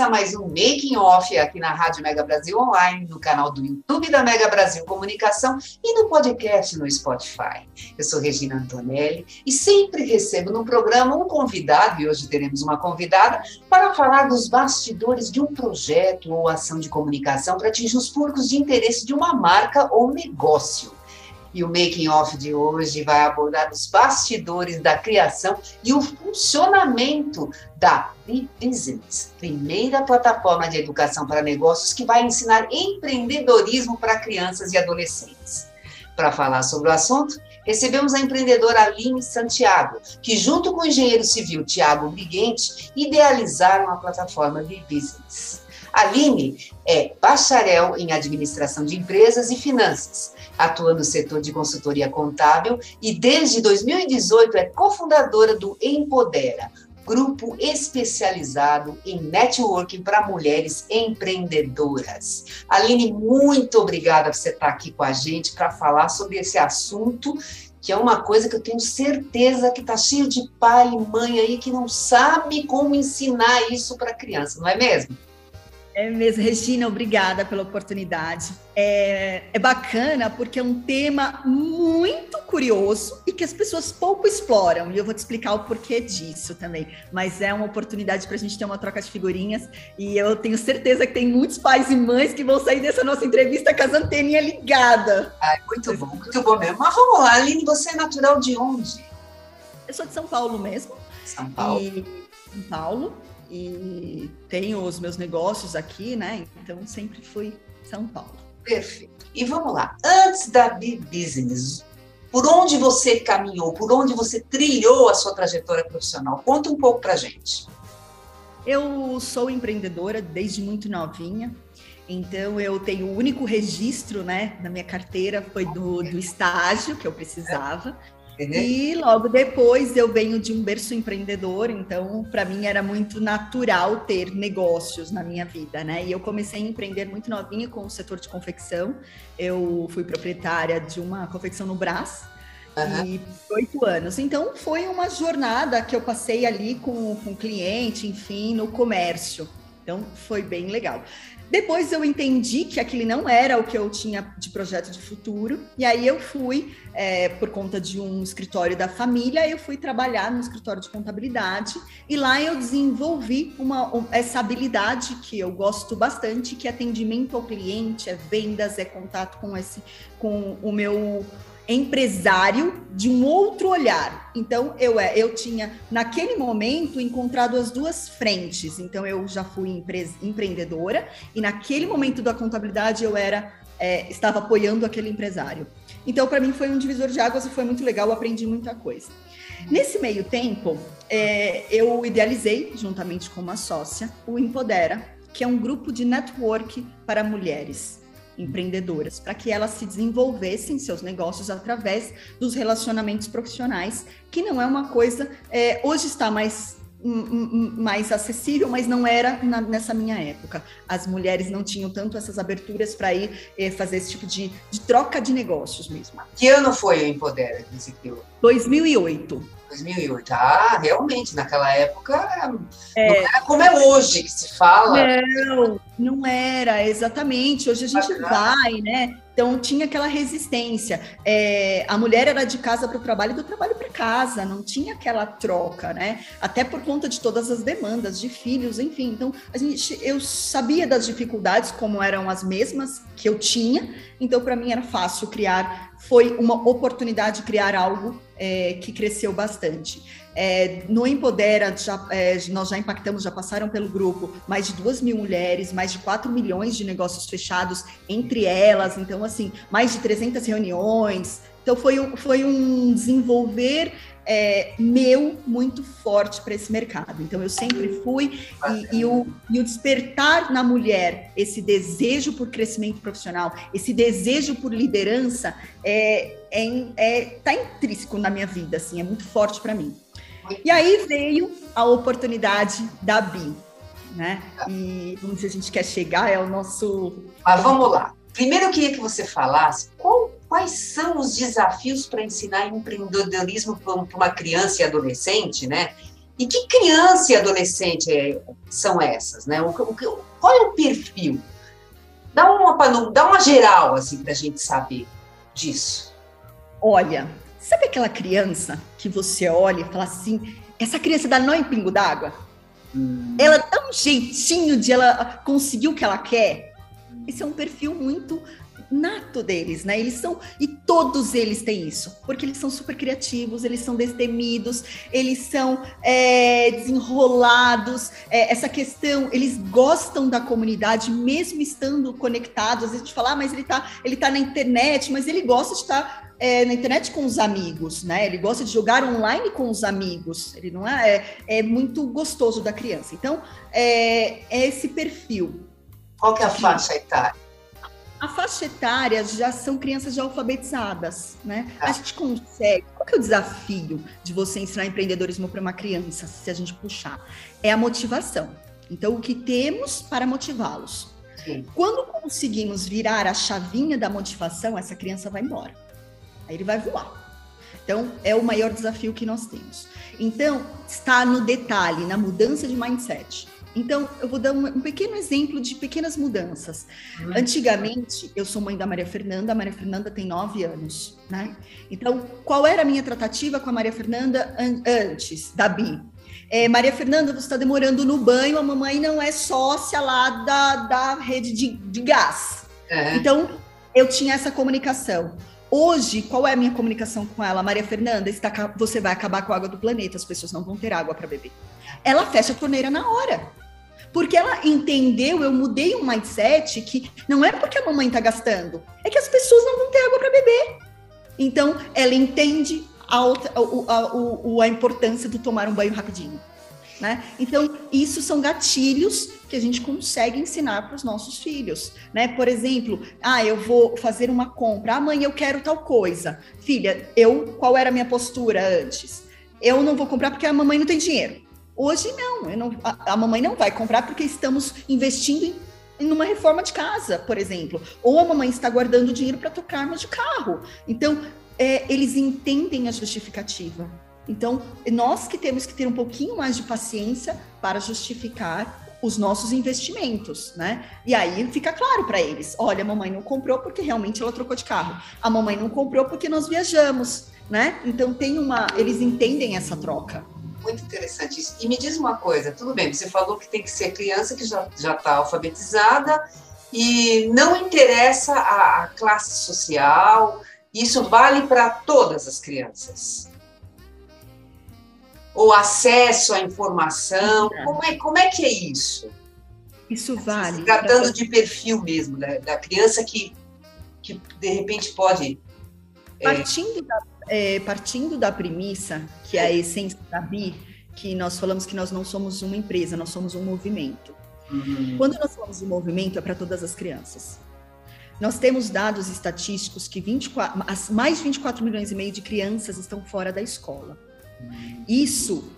Começa mais um Making Off aqui na Rádio Mega Brasil Online, no canal do YouTube da Mega Brasil Comunicação e no podcast no Spotify. Eu sou Regina Antonelli e sempre recebo no programa um convidado, e hoje teremos uma convidada, para falar dos bastidores de um projeto ou ação de comunicação para atingir os públicos de interesse de uma marca ou negócio. E o making off de hoje vai abordar os bastidores da criação e o funcionamento da B-Business, primeira plataforma de educação para negócios que vai ensinar empreendedorismo para crianças e adolescentes. Para falar sobre o assunto, recebemos a empreendedora Aline Santiago, que junto com o engenheiro civil Tiago Briguente, idealizaram a plataforma B-Business. Aline é bacharel em administração de empresas e finanças atua no setor de consultoria contábil e desde 2018 é cofundadora do Empodera, grupo especializado em networking para mulheres empreendedoras. Aline, muito obrigada por você estar aqui com a gente para falar sobre esse assunto que é uma coisa que eu tenho certeza que está cheio de pai e mãe aí que não sabe como ensinar isso para criança, não é mesmo? É mesmo, Regina, obrigada pela oportunidade. É, é, bacana porque é um tema muito curioso e que as pessoas pouco exploram, e eu vou te explicar o porquê disso também. Mas é uma oportunidade para a gente ter uma troca de figurinhas, e eu tenho certeza que tem muitos pais e mães que vão sair dessa nossa entrevista com as anteninhas ligadas. Ai, muito bom, muito bom mesmo. Mas vamos lá, Aline, você é natural de onde? Eu sou de São Paulo mesmo. São Paulo. E, São Paulo e tenho os meus negócios aqui, né? Então sempre fui São Paulo. Perfeito. E vamos lá. Antes da B-Business, por onde você caminhou? Por onde você trilhou a sua trajetória profissional? Conta um pouco pra gente. Eu sou empreendedora desde muito novinha. Então eu tenho o único registro, né, na minha carteira foi do, do estágio que eu precisava. Uhum. E logo depois eu venho de um berço empreendedor, então para mim era muito natural ter negócios na minha vida, né? E eu comecei a empreender muito novinha com o setor de confecção. Eu fui proprietária de uma confecção no Brás. Uhum. E oito anos. Então foi uma jornada que eu passei ali com, com o cliente, enfim, no comércio. Então foi bem legal. Depois eu entendi que aquele não era o que eu tinha de projeto de futuro, e aí eu fui, é, por conta de um escritório da família, eu fui trabalhar no escritório de contabilidade, e lá eu desenvolvi uma, essa habilidade que eu gosto bastante, que é atendimento ao cliente, é vendas, é contato com esse, com o meu empresário de um outro olhar. Então eu é, eu tinha naquele momento encontrado as duas frentes. Então eu já fui empre empreendedora e naquele momento da contabilidade eu era é, estava apoiando aquele empresário. Então para mim foi um divisor de águas e foi muito legal. Aprendi muita coisa. Nesse meio tempo é, eu idealizei juntamente com uma sócia o Empodera, que é um grupo de network para mulheres empreendedoras, para que elas se desenvolvessem seus negócios através dos relacionamentos profissionais, que não é uma coisa, é, hoje está mais mais acessível, mas não era na, nessa minha época. As mulheres não tinham tanto essas aberturas para ir eh, fazer esse tipo de, de, troca de negócios mesmo. Que ano foi o Empodera que você criou? 2008. 2008. Ah, realmente, naquela época é, não era como é hoje que se fala. Não, não era, exatamente. Hoje a gente Bacana. vai, né? Então tinha aquela resistência. É, a mulher era de casa para o trabalho e do trabalho para casa, não tinha aquela troca, né? Até por conta de todas as demandas de filhos, enfim. Então a gente, eu sabia das dificuldades como eram as mesmas que eu tinha. Então para mim era fácil criar. Foi uma oportunidade de criar algo é, que cresceu bastante. É, no Empodera, já, é, nós já impactamos, já passaram pelo grupo mais de duas mil mulheres, mais de 4 milhões de negócios fechados entre elas, então, assim, mais de 300 reuniões. Então, foi um, foi um desenvolver é, meu muito forte para esse mercado. Então, eu sempre fui, e, e, o, e o despertar na mulher esse desejo por crescimento profissional, esse desejo por liderança, é, é, é tá intrínseco na minha vida, assim, é muito forte para mim. E aí veio a oportunidade da BIM, né? E onde a gente quer chegar é o nosso. Mas vamos lá. Primeiro eu queria que você falasse qual quais são os desafios para ensinar empreendedorismo para uma criança e adolescente, né? E que criança e adolescente é, são essas, né? O, o, qual é o perfil? Dá uma, dá uma geral, assim, para a gente saber disso. Olha, sabe aquela criança que você olha e fala assim, essa criança dá nó em pingo d'água? Hum. Ela dá um jeitinho de ela conseguir o que ela quer? Esse é um perfil muito nato deles, né? Eles são e todos eles têm isso, porque eles são super criativos, eles são destemidos, eles são é, desenrolados. É, essa questão, eles gostam da comunidade, mesmo estando conectados. Às vezes a gente fala, ah, mas ele tá, ele tá na internet, mas ele gosta de estar é, na internet com os amigos, né? Ele gosta de jogar online com os amigos. Ele não é, é, é muito gostoso da criança. Então, é, é esse perfil. Qual que é a faixa etária? A faixa etária já são crianças já alfabetizadas, né? A gente consegue. Qual que é o desafio de você ensinar empreendedorismo para uma criança, se a gente puxar? É a motivação. Então, o que temos para motivá-los? Quando conseguimos virar a chavinha da motivação, essa criança vai embora. Aí ele vai voar. Então, é o maior desafio que nós temos. Então, está no detalhe, na mudança de mindset. Então, eu vou dar um, um pequeno exemplo de pequenas mudanças. Uhum. Antigamente, eu sou mãe da Maria Fernanda, a Maria Fernanda tem nove anos, né? Então, qual era a minha tratativa com a Maria Fernanda an antes da BI? É, Maria Fernanda, você está demorando no banho, a mamãe não é sócia lá da, da rede de, de gás. Uhum. Então, eu tinha essa comunicação. Hoje, qual é a minha comunicação com ela? Maria Fernanda, está, você vai acabar com a água do planeta, as pessoas não vão ter água para beber. Ela fecha a torneira na hora. Porque ela entendeu, eu mudei um mindset que não é porque a mamãe está gastando, é que as pessoas não vão ter água para beber. Então, ela entende a, a, a, a importância de tomar um banho rapidinho. Né? Então, isso são gatilhos que a gente consegue ensinar para os nossos filhos, né? Por exemplo, ah, eu vou fazer uma compra, ah, mãe, eu quero tal coisa. Filha, eu, qual era a minha postura antes? Eu não vou comprar porque a mamãe não tem dinheiro. Hoje não, não a, a, mamãe não vai comprar porque estamos investindo em, em uma reforma de casa, por exemplo. Ou a mamãe está guardando dinheiro para tocarmos de carro. Então, é, eles entendem a justificativa. Então, nós que temos que ter um pouquinho mais de paciência para justificar os nossos investimentos, né? E aí fica claro para eles: olha, a mamãe não comprou porque realmente ela trocou de carro. A mamãe não comprou porque nós viajamos, né? Então tem uma, eles entendem essa troca. Muito interessante isso. E me diz uma coisa, tudo bem, você falou que tem que ser criança que já está alfabetizada e não interessa a, a classe social, isso vale para todas as crianças. O acesso à informação, como é, como é que é isso? Isso vale. Se tratando de perfil mesmo, da, da criança que, que de repente pode. É, Partindo é... da é, partindo da premissa, que é a essência da BI, que nós falamos que nós não somos uma empresa, nós somos um movimento. Uhum. Quando nós falamos de movimento, é para todas as crianças. Nós temos dados estatísticos que 24, mais de 24 milhões e meio de crianças estão fora da escola. Isso,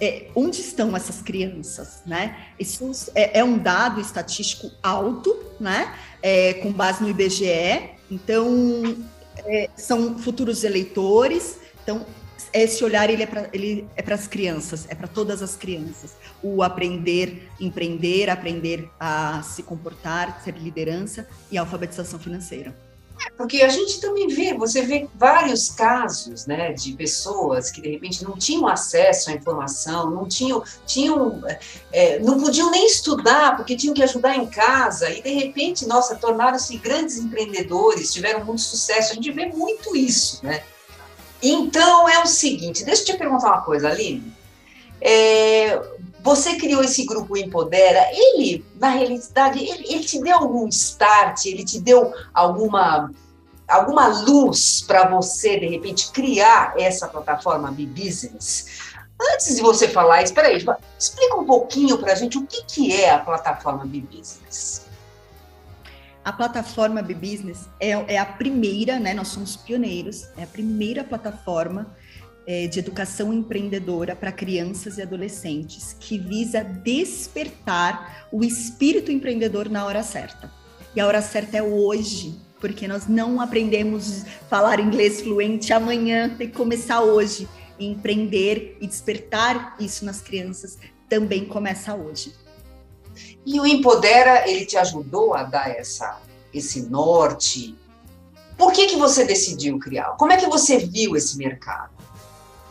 é, onde estão essas crianças, né? Isso é, é um dado estatístico alto, né? É, com base no IBGE. Então, é, são futuros eleitores, então esse olhar ele é para é as crianças, é para todas as crianças. O aprender, empreender, aprender a se comportar, ser liderança e alfabetização financeira. Porque a gente também vê, você vê vários casos, né, de pessoas que de repente não tinham acesso à informação, não tinham, tinham, é, não podiam nem estudar porque tinham que ajudar em casa e de repente, nossa, tornaram-se grandes empreendedores, tiveram muito sucesso. A gente vê muito isso, né? Então é o seguinte, deixa eu te perguntar uma coisa, Aline. É, você criou esse grupo Empodera, ele, na realidade, ele, ele te deu algum start, ele te deu alguma alguma luz para você, de repente, criar essa plataforma B-Business? Antes de você falar, espera aí, explica um pouquinho para a gente o que, que é a plataforma B-Business. A plataforma B-Business é, é, a primeira, né? Nós somos pioneiros, é a primeira plataforma é, de educação empreendedora para crianças e adolescentes que visa despertar o espírito empreendedor na hora certa. E a hora certa é hoje, porque nós não aprendemos falar inglês fluente amanhã, tem que começar hoje. empreender e despertar isso nas crianças também começa hoje. E o Empodera, ele te ajudou a dar essa, esse norte? Por que, que você decidiu criar? Como é que você viu esse mercado?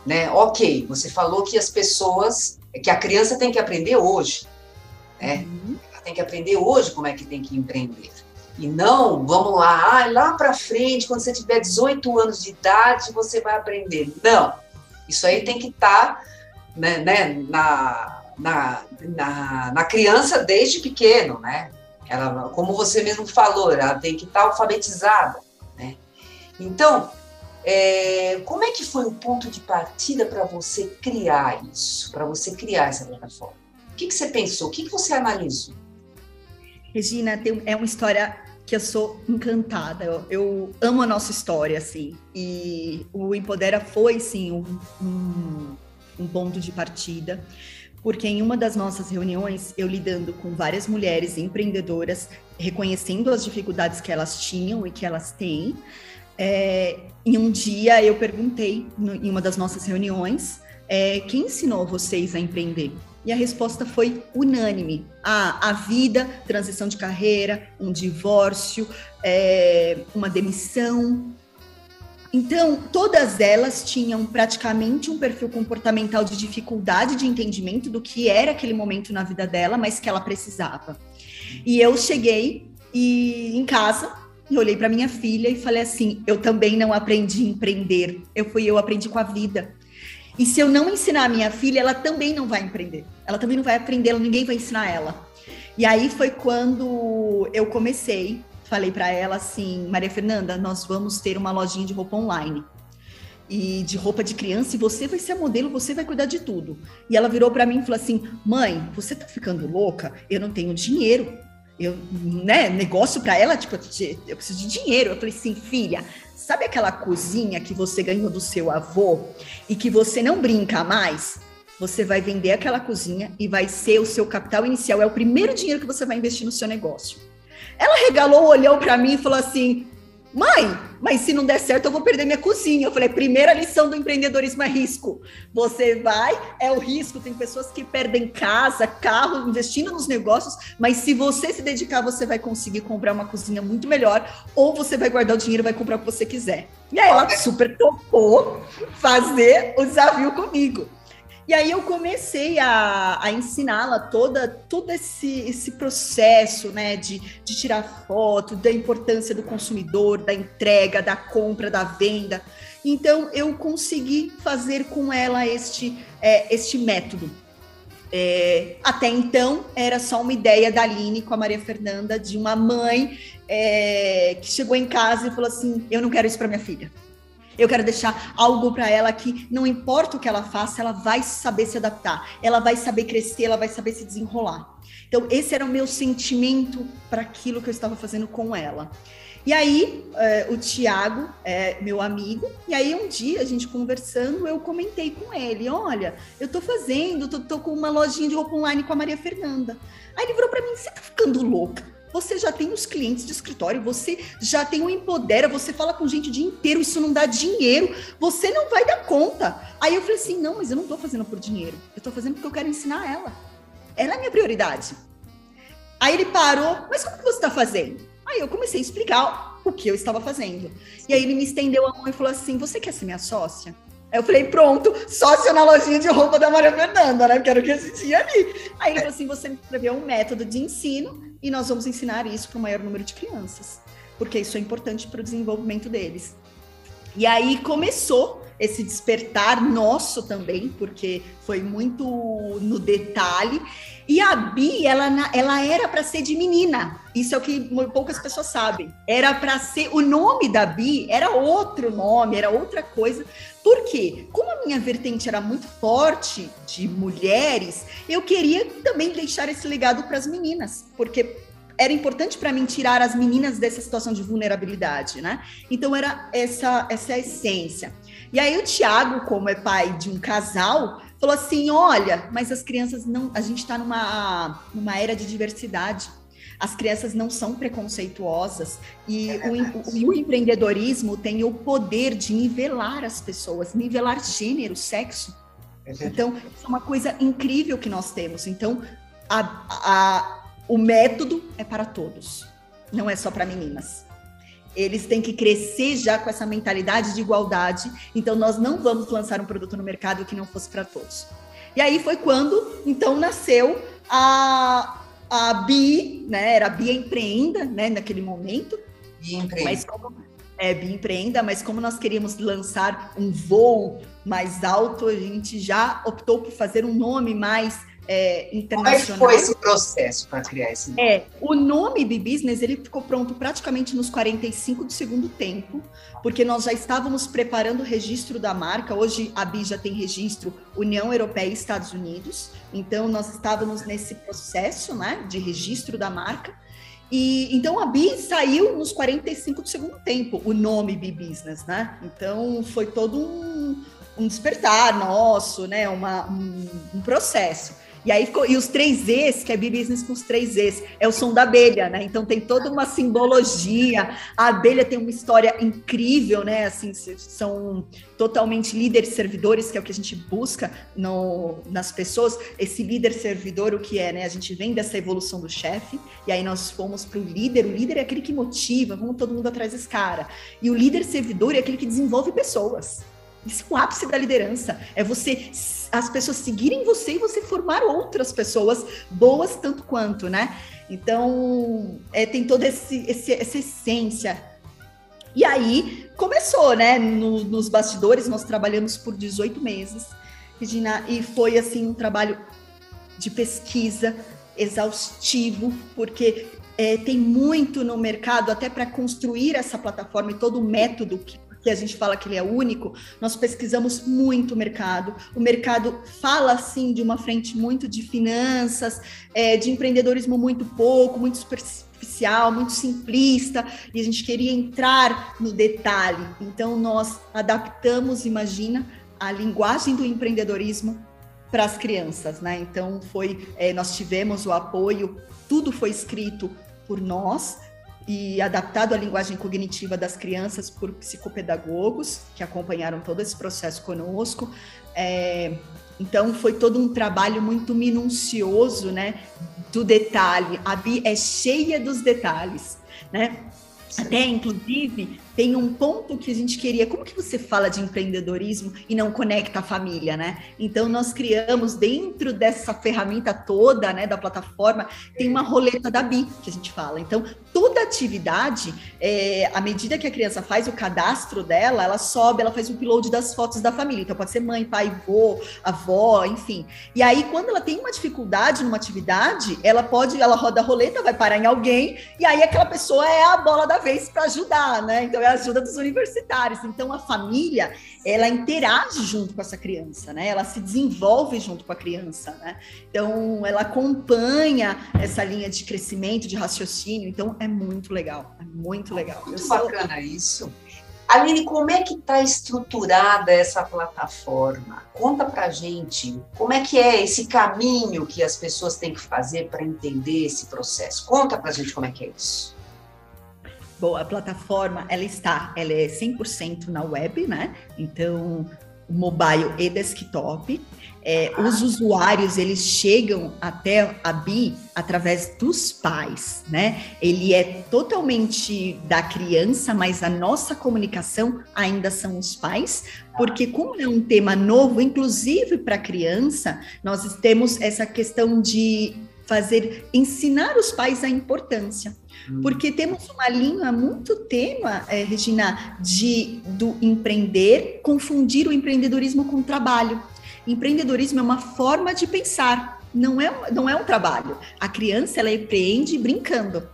Né? Ok, você falou que as pessoas, que a criança tem que aprender hoje, né? Uhum. Ela tem que aprender hoje como é que tem que empreender. E não, vamos lá, ah, lá para frente, quando você tiver 18 anos de idade, você vai aprender. Não, isso aí tem que estar tá, né, né, na, na, na, na, criança desde pequeno, né? Ela, como você mesmo falou, ela tem que estar tá alfabetizada, né? Então, é, como é que foi o ponto de partida para você criar isso, para você criar essa plataforma? O que, que você pensou? O que, que você analisou? Regina, tem, é uma história que eu sou encantada. Eu, eu, amo a nossa história, assim. E o Empodera foi, sim, um, um, um ponto de partida. Porque em uma das nossas reuniões, eu lidando com várias mulheres empreendedoras, reconhecendo as dificuldades que elas tinham e que elas têm, é, em um dia eu perguntei, no, em uma das nossas reuniões, é, quem ensinou vocês a empreender? E a resposta foi unânime. Ah, a vida, transição de carreira, um divórcio, é, uma demissão. Então, todas elas tinham praticamente um perfil comportamental de dificuldade de entendimento do que era aquele momento na vida dela, mas que ela precisava. E eu cheguei e em casa e olhei para minha filha e falei assim: eu também não aprendi a empreender. Eu fui eu aprendi com a vida. E se eu não ensinar a minha filha, ela também não vai empreender. Ela também não vai aprender, ninguém vai ensinar ela. E aí foi quando eu comecei, falei para ela assim, Maria Fernanda, nós vamos ter uma lojinha de roupa online. E de roupa de criança, e você vai ser a modelo, você vai cuidar de tudo. E ela virou para mim e falou assim: "Mãe, você tá ficando louca? Eu não tenho dinheiro eu, né, negócio para ela, tipo, eu preciso de dinheiro. Eu falei assim, filha, sabe aquela cozinha que você ganhou do seu avô e que você não brinca mais? Você vai vender aquela cozinha e vai ser o seu capital inicial, é o primeiro dinheiro que você vai investir no seu negócio. Ela regalou, olhou para mim e falou assim: Mãe, mas se não der certo, eu vou perder minha cozinha. Eu falei, primeira lição do empreendedorismo é risco. Você vai, é o risco. Tem pessoas que perdem casa, carro, investindo nos negócios, mas se você se dedicar, você vai conseguir comprar uma cozinha muito melhor, ou você vai guardar o dinheiro e vai comprar o que você quiser. E aí ela super topou fazer o desafio comigo. E aí eu comecei a, a ensiná-la toda todo esse, esse processo, né, de, de tirar foto, da importância do consumidor, da entrega, da compra, da venda. Então eu consegui fazer com ela este, é, este método. É, até então era só uma ideia da Aline com a Maria Fernanda, de uma mãe é, que chegou em casa e falou assim: Eu não quero isso para minha filha. Eu quero deixar algo para ela que não importa o que ela faça, ela vai saber se adaptar, ela vai saber crescer, ela vai saber se desenrolar. Então, esse era o meu sentimento para aquilo que eu estava fazendo com ela. E aí, é, o Tiago é meu amigo, e aí um dia a gente conversando, eu comentei com ele: Olha, eu tô fazendo, tô, tô com uma lojinha de roupa online com a Maria Fernanda. Aí ele virou para mim: Você tá ficando louca? Você já tem os clientes de escritório, você já tem o Empodera, você fala com gente o dia inteiro, isso não dá dinheiro, você não vai dar conta. Aí eu falei assim: não, mas eu não estou fazendo por dinheiro, eu estou fazendo porque eu quero ensinar ela. Ela é a minha prioridade. Aí ele parou, mas como que você está fazendo? Aí eu comecei a explicar o que eu estava fazendo. E aí ele me estendeu a mão e falou assim: Você quer ser minha sócia? Eu falei, pronto, sócio na lojinha de roupa da Maria Fernanda, né? Porque era o que existia ali. Aí ele falou assim: você me escreveu um método de ensino e nós vamos ensinar isso para o maior número de crianças, porque isso é importante para o desenvolvimento deles. E aí começou esse despertar nosso também, porque foi muito no detalhe. E a Bi, ela, ela era para ser de menina. Isso é o que poucas pessoas sabem. Era para ser. O nome da Bi era outro nome, era outra coisa. Por quê? Como a minha vertente era muito forte de mulheres, eu queria também deixar esse legado para as meninas. Porque era importante para mim tirar as meninas dessa situação de vulnerabilidade, né? Então era essa essa essência. E aí o Tiago, como é pai de um casal, falou assim: olha, mas as crianças não. A gente está numa, numa era de diversidade. As crianças não são preconceituosas e é o, o, o, empreendedorismo tem o poder de nivelar as pessoas, nivelar gênero, sexo. É então, isso é uma coisa incrível que nós temos. Então, a, a, o método é para todos, não é só para meninas. Eles têm que crescer já com essa mentalidade de igualdade. Então, nós não vamos lançar um produto no mercado que não fosse para todos. E aí foi quando, então, nasceu a, a Bi, né? Era a Bia Empreenda, né? Naquele momento. Bia Empreenda. Mas como, é, Bia Empreenda, mas como nós queríamos lançar um voo mais alto, a gente já optou por fazer um nome mais é, internacional. Como é que foi esse processo para criar esse nome? É, o nome B-Business ele ficou pronto praticamente nos 45 do segundo tempo, porque nós já estávamos preparando o registro da marca. Hoje a BI já tem registro União Europeia e Estados Unidos, então nós estávamos nesse processo né, de registro da marca. E então a BI saiu nos 45 do segundo tempo, o nome B-Business, né? Então foi todo um, um despertar nosso, né? Uma, um, um processo. E aí ficou, e os três E's, que é B-Business com os três E's, é o som da abelha, né? Então tem toda uma simbologia. A abelha tem uma história incrível, né? Assim, são totalmente líderes servidores, que é o que a gente busca no, nas pessoas. Esse líder servidor, o que é, né? A gente vem dessa evolução do chefe, e aí nós fomos para o líder. O líder é aquele que motiva, vamos todo mundo atrás desse cara. E o líder servidor é aquele que desenvolve pessoas. Isso é o ápice da liderança. É você as pessoas seguirem você e você formar outras pessoas boas tanto quanto, né? Então, é, tem toda esse, esse, essa essência. E aí, começou, né? No, nos bastidores, nós trabalhamos por 18 meses, Regina, e foi, assim, um trabalho de pesquisa exaustivo, porque é, tem muito no mercado, até para construir essa plataforma e todo o método que que a gente fala que ele é único, nós pesquisamos muito o mercado. O mercado fala, assim, de uma frente muito de finanças, é, de empreendedorismo muito pouco, muito superficial, muito simplista, e a gente queria entrar no detalhe. Então, nós adaptamos, imagina, a linguagem do empreendedorismo para as crianças, né? Então, foi, é, nós tivemos o apoio, tudo foi escrito por nós, e adaptado à linguagem cognitiva das crianças por psicopedagogos que acompanharam todo esse processo conosco. É, então foi todo um trabalho muito minucioso, né, do detalhe. A Bi é cheia dos detalhes, né? Até, inclusive, tem um ponto que a gente queria. Como que você fala de empreendedorismo e não conecta a família, né? Então, nós criamos dentro dessa ferramenta toda, né, da plataforma, tem uma roleta da BI que a gente fala. Então, toda atividade, é, à medida que a criança faz o cadastro dela, ela sobe, ela faz o upload das fotos da família. Então, pode ser mãe, pai, avô, avó, enfim. E aí, quando ela tem uma dificuldade numa atividade, ela pode, ela roda a roleta, vai parar em alguém, e aí aquela pessoa é a bola da vez para ajudar, né? Então, é a ajuda dos universitários. Então, a família, ela interage junto com essa criança, né? Ela se desenvolve junto com a criança, né? Então, ela acompanha essa linha de crescimento, de raciocínio. Então, é muito legal, é muito legal. Muito bacana isso. Aline, como é que está estruturada essa plataforma? Conta pra gente como é que é esse caminho que as pessoas têm que fazer para entender esse processo. Conta pra gente como é que é isso. Bom, a plataforma, ela está, ela é 100% na web, né? Então, mobile e desktop. É, os usuários eles chegam até a BI através dos pais, né? Ele é totalmente da criança, mas a nossa comunicação ainda são os pais, porque como é um tema novo, inclusive para criança, nós temos essa questão de fazer ensinar os pais a importância. Hum. Porque temos uma linha muito tênue, é, Regina, de do empreender, confundir o empreendedorismo com o trabalho. Empreendedorismo é uma forma de pensar, não é, não é um trabalho. A criança ela empreende brincando.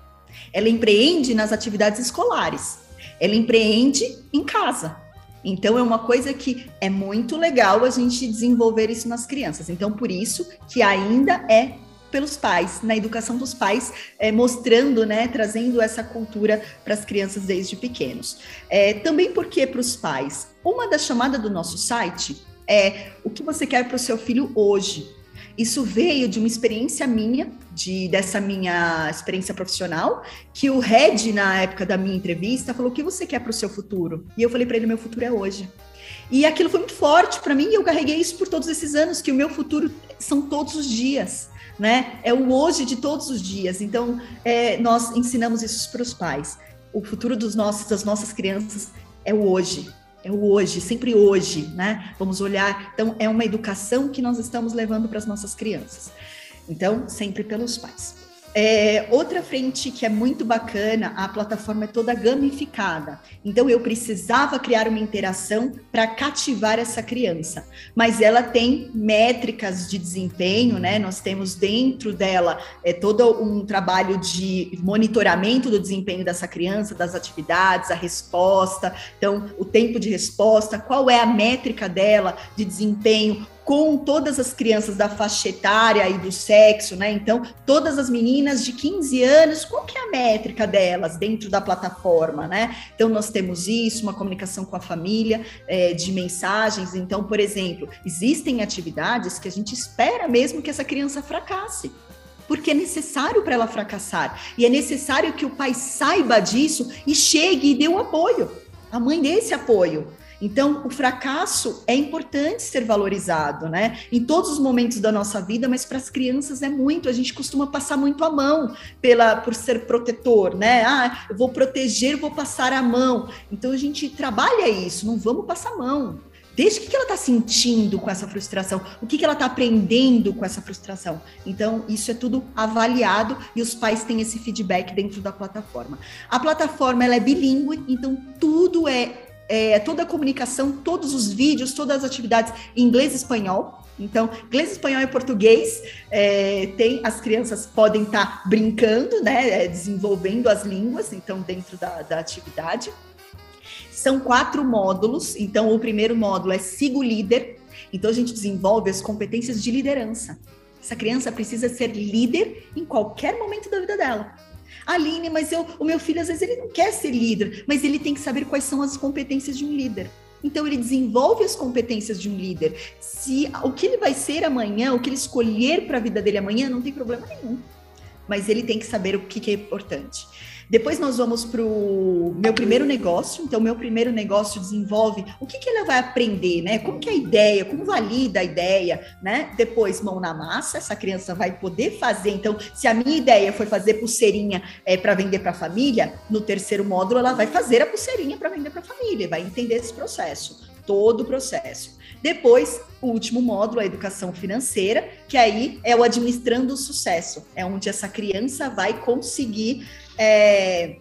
Ela empreende nas atividades escolares. Ela empreende em casa. Então é uma coisa que é muito legal a gente desenvolver isso nas crianças. Então por isso que ainda é pelos pais, na educação dos pais, é, mostrando, né, trazendo essa cultura para as crianças desde pequenos. É, também porque para os pais, uma das chamadas do nosso site é o que você quer para o seu filho hoje. Isso veio de uma experiência minha, de dessa minha experiência profissional, que o Red, na época da minha entrevista, falou: O que você quer para o seu futuro? E eu falei para ele: Meu futuro é hoje. E aquilo foi muito forte para mim e eu carreguei isso por todos esses anos, que o meu futuro são todos os dias. Né? É o hoje de todos os dias. Então, é, nós ensinamos isso para os pais. O futuro dos nossos, das nossas crianças é o hoje é o hoje, sempre hoje, né? Vamos olhar. Então, é uma educação que nós estamos levando para as nossas crianças. Então, sempre pelos pais. É, outra frente que é muito bacana, a plataforma é toda gamificada. Então eu precisava criar uma interação para cativar essa criança. Mas ela tem métricas de desempenho, né? Nós temos dentro dela é, todo um trabalho de monitoramento do desempenho dessa criança, das atividades, a resposta, então o tempo de resposta, qual é a métrica dela de desempenho, com todas as crianças da faixa etária e do sexo, né? Então, todas as meninas de 15 anos, qual que é a métrica delas dentro da plataforma, né? Então, nós temos isso, uma comunicação com a família, é, de mensagens. Então, por exemplo, existem atividades que a gente espera mesmo que essa criança fracasse porque é necessário para ela fracassar. E é necessário que o pai saiba disso e chegue e dê o um apoio. A mãe dê esse apoio. Então, o fracasso é importante ser valorizado, né? Em todos os momentos da nossa vida, mas para as crianças é muito. A gente costuma passar muito a mão pela por ser protetor, né? Ah, eu vou proteger, vou passar a mão. Então a gente trabalha isso, não vamos passar a mão. Desde o que ela está sentindo com essa frustração, o que ela está aprendendo com essa frustração. Então, isso é tudo avaliado e os pais têm esse feedback dentro da plataforma. A plataforma ela é bilíngue, então tudo é é, toda a comunicação, todos os vídeos, todas as atividades em inglês e espanhol. Então, inglês, espanhol e português, é, tem as crianças podem estar tá brincando, né, é, desenvolvendo as línguas, então, dentro da, da atividade. São quatro módulos, então o primeiro módulo é Sigo Líder, então a gente desenvolve as competências de liderança. Essa criança precisa ser líder em qualquer momento da vida dela. Aline, mas eu, o meu filho às vezes ele não quer ser líder, mas ele tem que saber quais são as competências de um líder. Então ele desenvolve as competências de um líder. Se o que ele vai ser amanhã, o que ele escolher para a vida dele amanhã, não tem problema nenhum. Mas ele tem que saber o que, que é importante. Depois nós vamos para o meu primeiro negócio. Então, meu primeiro negócio desenvolve o que, que ela vai aprender, né? Como que é a ideia, como valida a ideia, né? Depois, mão na massa, essa criança vai poder fazer. Então, se a minha ideia foi fazer pulseirinha é, para vender para a família, no terceiro módulo ela vai fazer a pulseirinha para vender para a família, vai entender esse processo, todo o processo. Depois, o último módulo, a educação financeira, que aí é o administrando o sucesso, é onde essa criança vai conseguir é,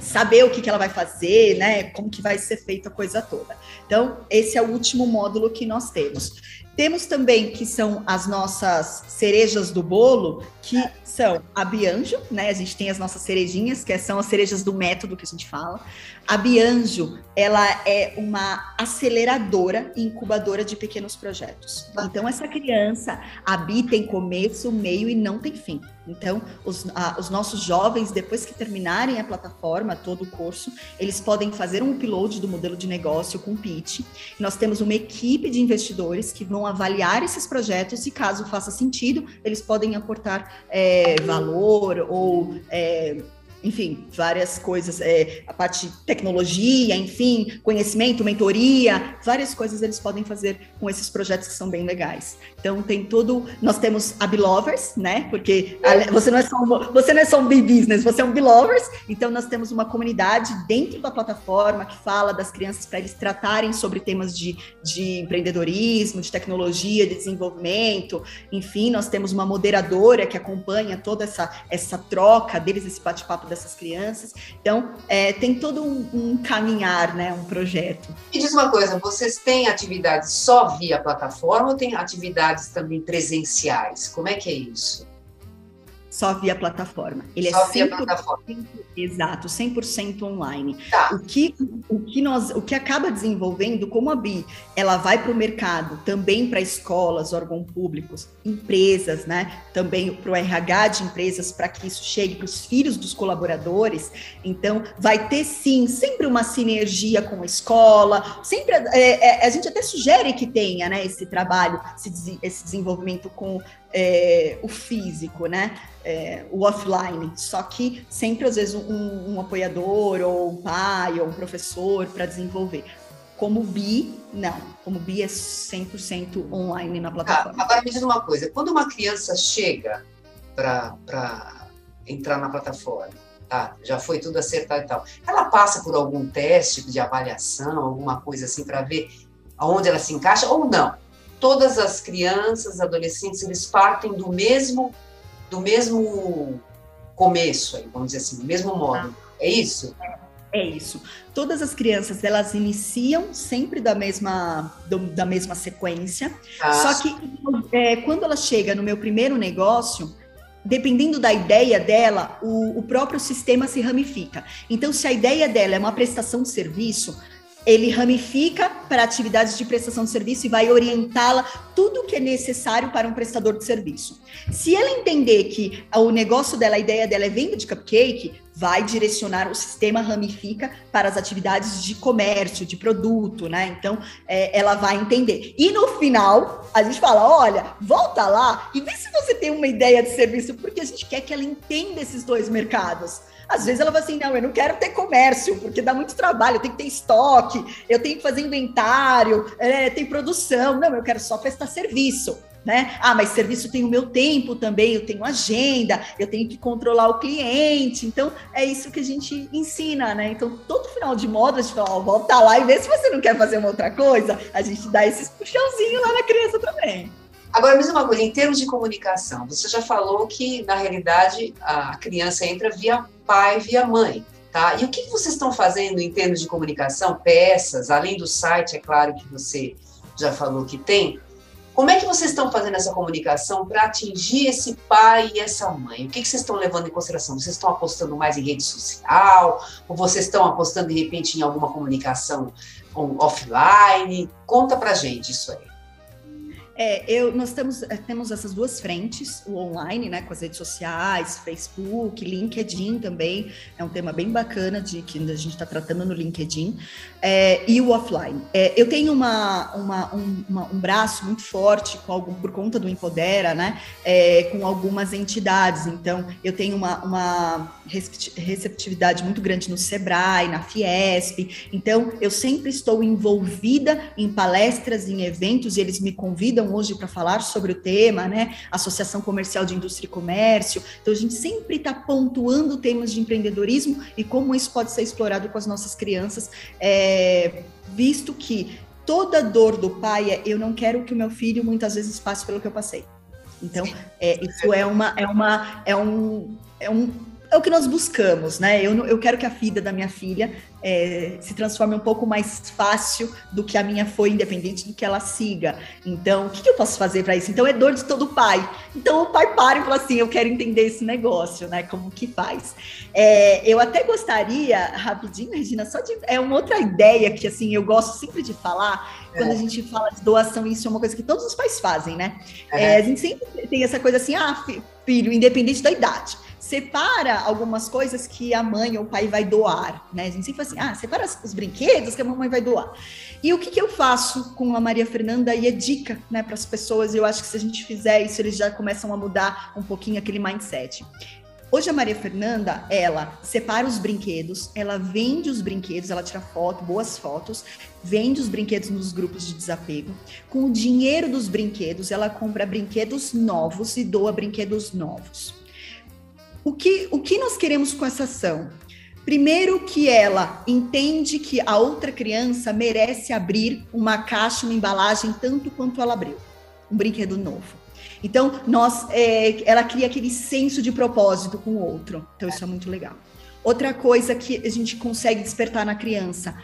saber o que, que ela vai fazer, né? Como que vai ser feita a coisa toda. Então, esse é o último módulo que nós temos. Temos também que são as nossas cerejas do bolo, que são a Bianjo, né? A gente tem as nossas cerejinhas, que são as cerejas do método que a gente fala. A Bianjo, ela é uma aceleradora e incubadora de pequenos projetos. Então, essa criança, a Bi tem começo, meio e não tem fim. Então, os, a, os nossos jovens, depois que terminarem a plataforma, todo o curso, eles podem fazer um upload do modelo de negócio com pitch. Nós temos uma equipe de investidores que vão avaliar esses projetos e, caso faça sentido, eles podem aportar é, valor ou é, enfim, várias coisas, é, a parte de tecnologia, enfim, conhecimento, mentoria, várias coisas eles podem fazer com esses projetos que são bem legais. Então tem todo, nós temos a Belovers, né? Porque você não é só um, você não é só um business, você é um Belovers. Então nós temos uma comunidade dentro da plataforma que fala das crianças para eles tratarem sobre temas de, de empreendedorismo, de tecnologia, de desenvolvimento. Enfim, nós temos uma moderadora que acompanha toda essa essa troca deles, esse bate-papo dessas crianças. Então, é, tem todo um, um, caminhar, né, um projeto. Me diz uma coisa, vocês têm atividades só via plataforma ou tem atividades também presenciais? Como é que é isso? Só via plataforma. Ele Só é via plataforma. Exato, 100% online. Tá. O, que, o, que nós, o que acaba desenvolvendo, como a BI, ela vai para o mercado, também para escolas, órgãos públicos, empresas, né? Também para o RH de empresas, para que isso chegue para os filhos dos colaboradores. Então, vai ter sim sempre uma sinergia com a escola. Sempre é, é, a gente até sugere que tenha né, esse trabalho, esse, esse desenvolvimento com é, o físico, né? É, o offline, só que sempre às vezes um, um apoiador ou um pai ou um professor para desenvolver. Como BI, não. Como BI é 100% online na plataforma. Ah, agora me diz uma coisa: quando uma criança chega para entrar na plataforma, tá? já foi tudo acertado e tal, ela passa por algum teste de avaliação, alguma coisa assim, para ver aonde ela se encaixa ou não? Todas as crianças, adolescentes, eles partem do mesmo do mesmo começo, vamos dizer assim, do mesmo modo. É isso? É isso. Todas as crianças elas iniciam sempre da mesma do, da mesma sequência. Ah. Só que é, quando ela chega no meu primeiro negócio, dependendo da ideia dela, o, o próprio sistema se ramifica. Então, se a ideia dela é uma prestação de serviço, ele ramifica para atividades de prestação de serviço e vai orientá-la tudo o que é necessário para um prestador de serviço. Se ela entender que o negócio dela, a ideia dela é venda de cupcake, vai direcionar o sistema ramifica para as atividades de comércio, de produto, né? Então, é, ela vai entender. E no final, a gente fala: olha, volta lá e vê se você tem uma ideia de serviço, porque a gente quer que ela entenda esses dois mercados. Às vezes ela fala assim: não, eu não quero ter comércio, porque dá muito trabalho, eu tenho que ter estoque, eu tenho que fazer inventário, é, tem produção. Não, eu quero só prestar serviço. Né? Ah, mas serviço tem o meu tempo também, eu tenho agenda, eu tenho que controlar o cliente. Então, é isso que a gente ensina, né? Então, todo final de moda, a gente fala, ó, volta lá e vê se você não quer fazer uma outra coisa. A gente dá esses puxãozinhos lá na criança também. Agora, mesmo uma coisa, em termos de comunicação, você já falou que, na realidade, a criança entra via pai, via mãe. Tá? E o que vocês estão fazendo em termos de comunicação, peças, além do site, é claro que você já falou que tem. Como é que vocês estão fazendo essa comunicação para atingir esse pai e essa mãe? O que, vocês estão levando em consideração? Vocês estão apostando mais em rede social? Ou vocês estão apostando, de repente, em alguma comunicação offline? Conta para gente isso aí. É, eu, nós temos, é, temos essas duas frentes, o online, né, com as redes sociais, Facebook, LinkedIn também, é um tema bem bacana de que a gente está tratando no LinkedIn, é, e o offline. É, eu tenho uma, uma, um, uma, um, braço muito forte com algum, por conta do Empodera, né, é, com algumas entidades, então eu tenho uma, uma receptividade muito grande no Sebrae, na Fiesp, então eu sempre estou envolvida em palestras, em eventos, e eles me convidam hoje para falar sobre o tema, né? Associação Comercial de Indústria e Comércio. Então, a gente sempre está pontuando temas de empreendedorismo e como isso pode ser explorado com as nossas crianças, é, visto que toda dor do pai é eu não quero que o meu filho muitas vezes passe pelo que eu passei. Então, é, isso é uma, é uma, é um, é um é o que nós buscamos, né? Eu, eu quero que a vida da minha filha é, se transforme um pouco mais fácil do que a minha foi, independente do que ela siga. Então, o que, que eu posso fazer para isso? Então, é dor de todo pai. Então, o pai para e fala assim: eu quero entender esse negócio, né? Como que faz? É, eu até gostaria, rapidinho, Regina, só de. É uma outra ideia que, assim, eu gosto sempre de falar, é. quando a gente fala de doação, isso é uma coisa que todos os pais fazem, né? É. a gente sempre tem essa coisa assim: ah, filho, independente da idade separa algumas coisas que a mãe ou o pai vai doar, né? A gente sempre fala assim, ah, separa os brinquedos que a mamãe vai doar. E o que, que eu faço com a Maria Fernanda e é dica, né, para as pessoas, eu acho que se a gente fizer isso, eles já começam a mudar um pouquinho aquele mindset. Hoje a Maria Fernanda, ela separa os brinquedos, ela vende os brinquedos, ela tira foto, boas fotos, vende os brinquedos nos grupos de desapego. Com o dinheiro dos brinquedos, ela compra brinquedos novos e doa brinquedos novos. O que, o que nós queremos com essa ação? Primeiro que ela entende que a outra criança merece abrir uma caixa, uma embalagem tanto quanto ela abriu, um brinquedo novo. Então, nós, é, ela cria aquele senso de propósito com o outro. Então, isso é muito legal. Outra coisa que a gente consegue despertar na criança,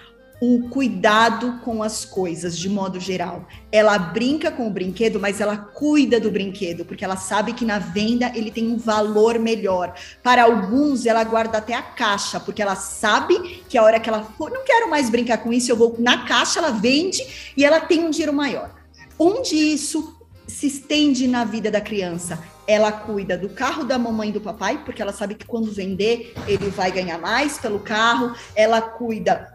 o cuidado com as coisas, de modo geral. Ela brinca com o brinquedo, mas ela cuida do brinquedo, porque ela sabe que na venda ele tem um valor melhor. Para alguns, ela guarda até a caixa, porque ela sabe que a hora que ela for, não quero mais brincar com isso, eu vou na caixa, ela vende e ela tem um dinheiro maior. Onde isso se estende na vida da criança. Ela cuida do carro da mamãe e do papai, porque ela sabe que quando vender, ele vai ganhar mais pelo carro. Ela cuida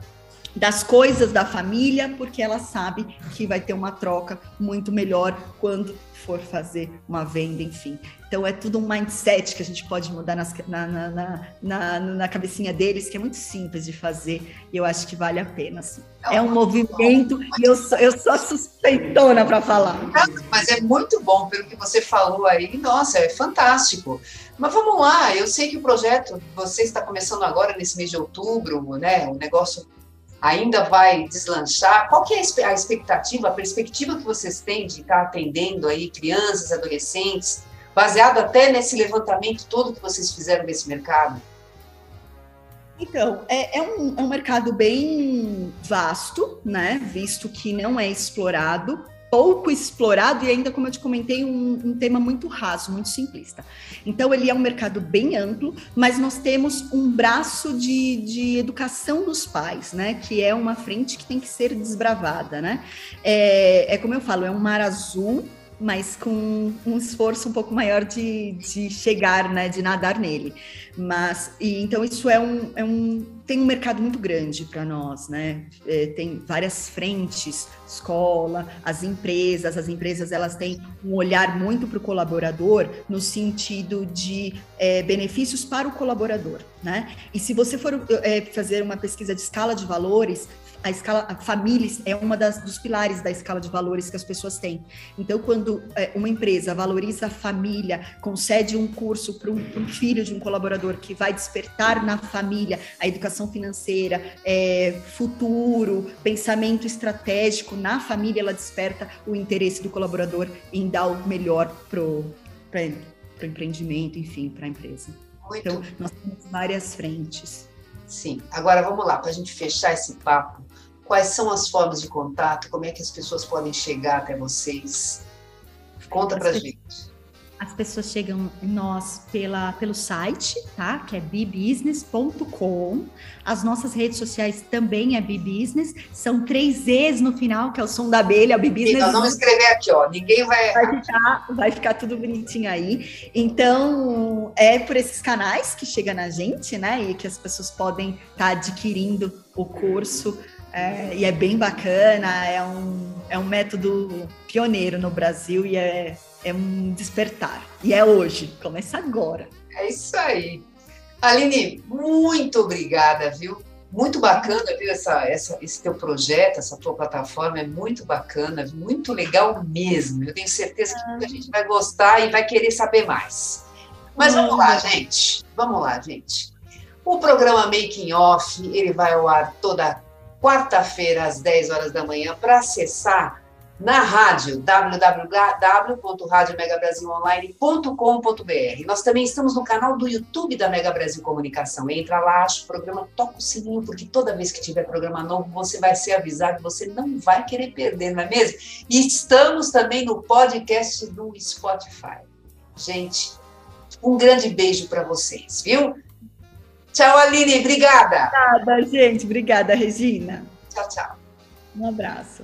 das coisas da família, porque ela sabe que vai ter uma troca muito melhor quando for fazer uma venda, enfim. Então é tudo um mindset que a gente pode mudar nas, na, na, na, na, cabecinha deles, que é muito simples de fazer, e eu acho que vale a pena. Assim. É um movimento e eu sou, eu sou suspeitona para falar. Mas é muito bom pelo que você falou aí, nossa, é fantástico. Mas vamos lá, eu sei que o projeto, você está começando agora nesse mês de outubro, né? O negócio ainda vai deslanchar? Qual que é a expectativa, a perspectiva que vocês têm de estar atendendo aí crianças, adolescentes, baseado até nesse levantamento todo que vocês fizeram desse mercado? Então, é, é, um, é um mercado bem vasto, né? Visto que não é explorado pouco explorado e ainda, como eu te comentei, um, um, tema muito raso, muito simplista. Então, ele é um mercado bem amplo, mas nós temos um braço de, de educação dos pais, né? Que é uma frente que tem que ser desbravada, né? É, é como eu falo, é um mar azul mas com um esforço um pouco maior de, de chegar, né, de nadar nele. Mas e, então isso é um, é um tem um mercado muito grande para nós, né? É, tem várias frentes, escola, as empresas, as empresas elas têm um olhar muito para o colaborador no sentido de é, benefícios para o colaborador, né? E se você for é, fazer uma pesquisa de escala de valores, a escala a famílias é uma das, dos pilares da escala de valores que as pessoas têm. Então, quando é, uma empresa valoriza a família, concede um curso para um, um, filho de um colaborador que vai despertar na família a educação financeira, é, futuro, pensamento estratégico na família, ela desperta o interesse do colaborador em dar o melhor para o empreendimento, enfim, para a empresa. Muito. Então, nós temos várias frentes. Sim. Agora vamos lá, para a gente fechar esse papo, quais são as formas de contato? Como é que as pessoas podem chegar até vocês? Conta para gente. As pessoas chegam em nós pela, pelo site, tá? Que é bibusiness.com. As nossas redes sociais também é bibusiness. São três E's no final, que é o som da abelha, o bibusiness. Nós vamos escrever aqui, ó. Ninguém vai. Vai ficar, vai ficar tudo bonitinho aí. Então, é por esses canais que chega na gente, né? E que as pessoas podem estar tá adquirindo o curso. É, e é bem bacana, é um, é um método pioneiro no Brasil e é é um despertar. E é hoje, começa agora. É isso aí. Aline, muito obrigada, viu? Muito bacana, viu, essa, essa, esse teu projeto, essa tua plataforma é muito bacana, muito legal mesmo. Eu tenho certeza que muita gente vai gostar e vai querer saber mais. Mas vamos lá, gente. Vamos lá, gente. O programa Making Off, ele vai ao ar toda quarta-feira às 10 horas da manhã para acessar na rádio, www.radiomegabrasilonline.com.br. Nós também estamos no canal do YouTube da Mega Brasil Comunicação. Entra lá, acha o programa, toca o sininho, porque toda vez que tiver programa novo, você vai ser avisado, você não vai querer perder, não é mesmo? E estamos também no podcast do Spotify. Gente, um grande beijo para vocês, viu? Tchau, Aline, obrigada. Obrigada, gente. Obrigada, Regina. Tchau, tchau. Um abraço.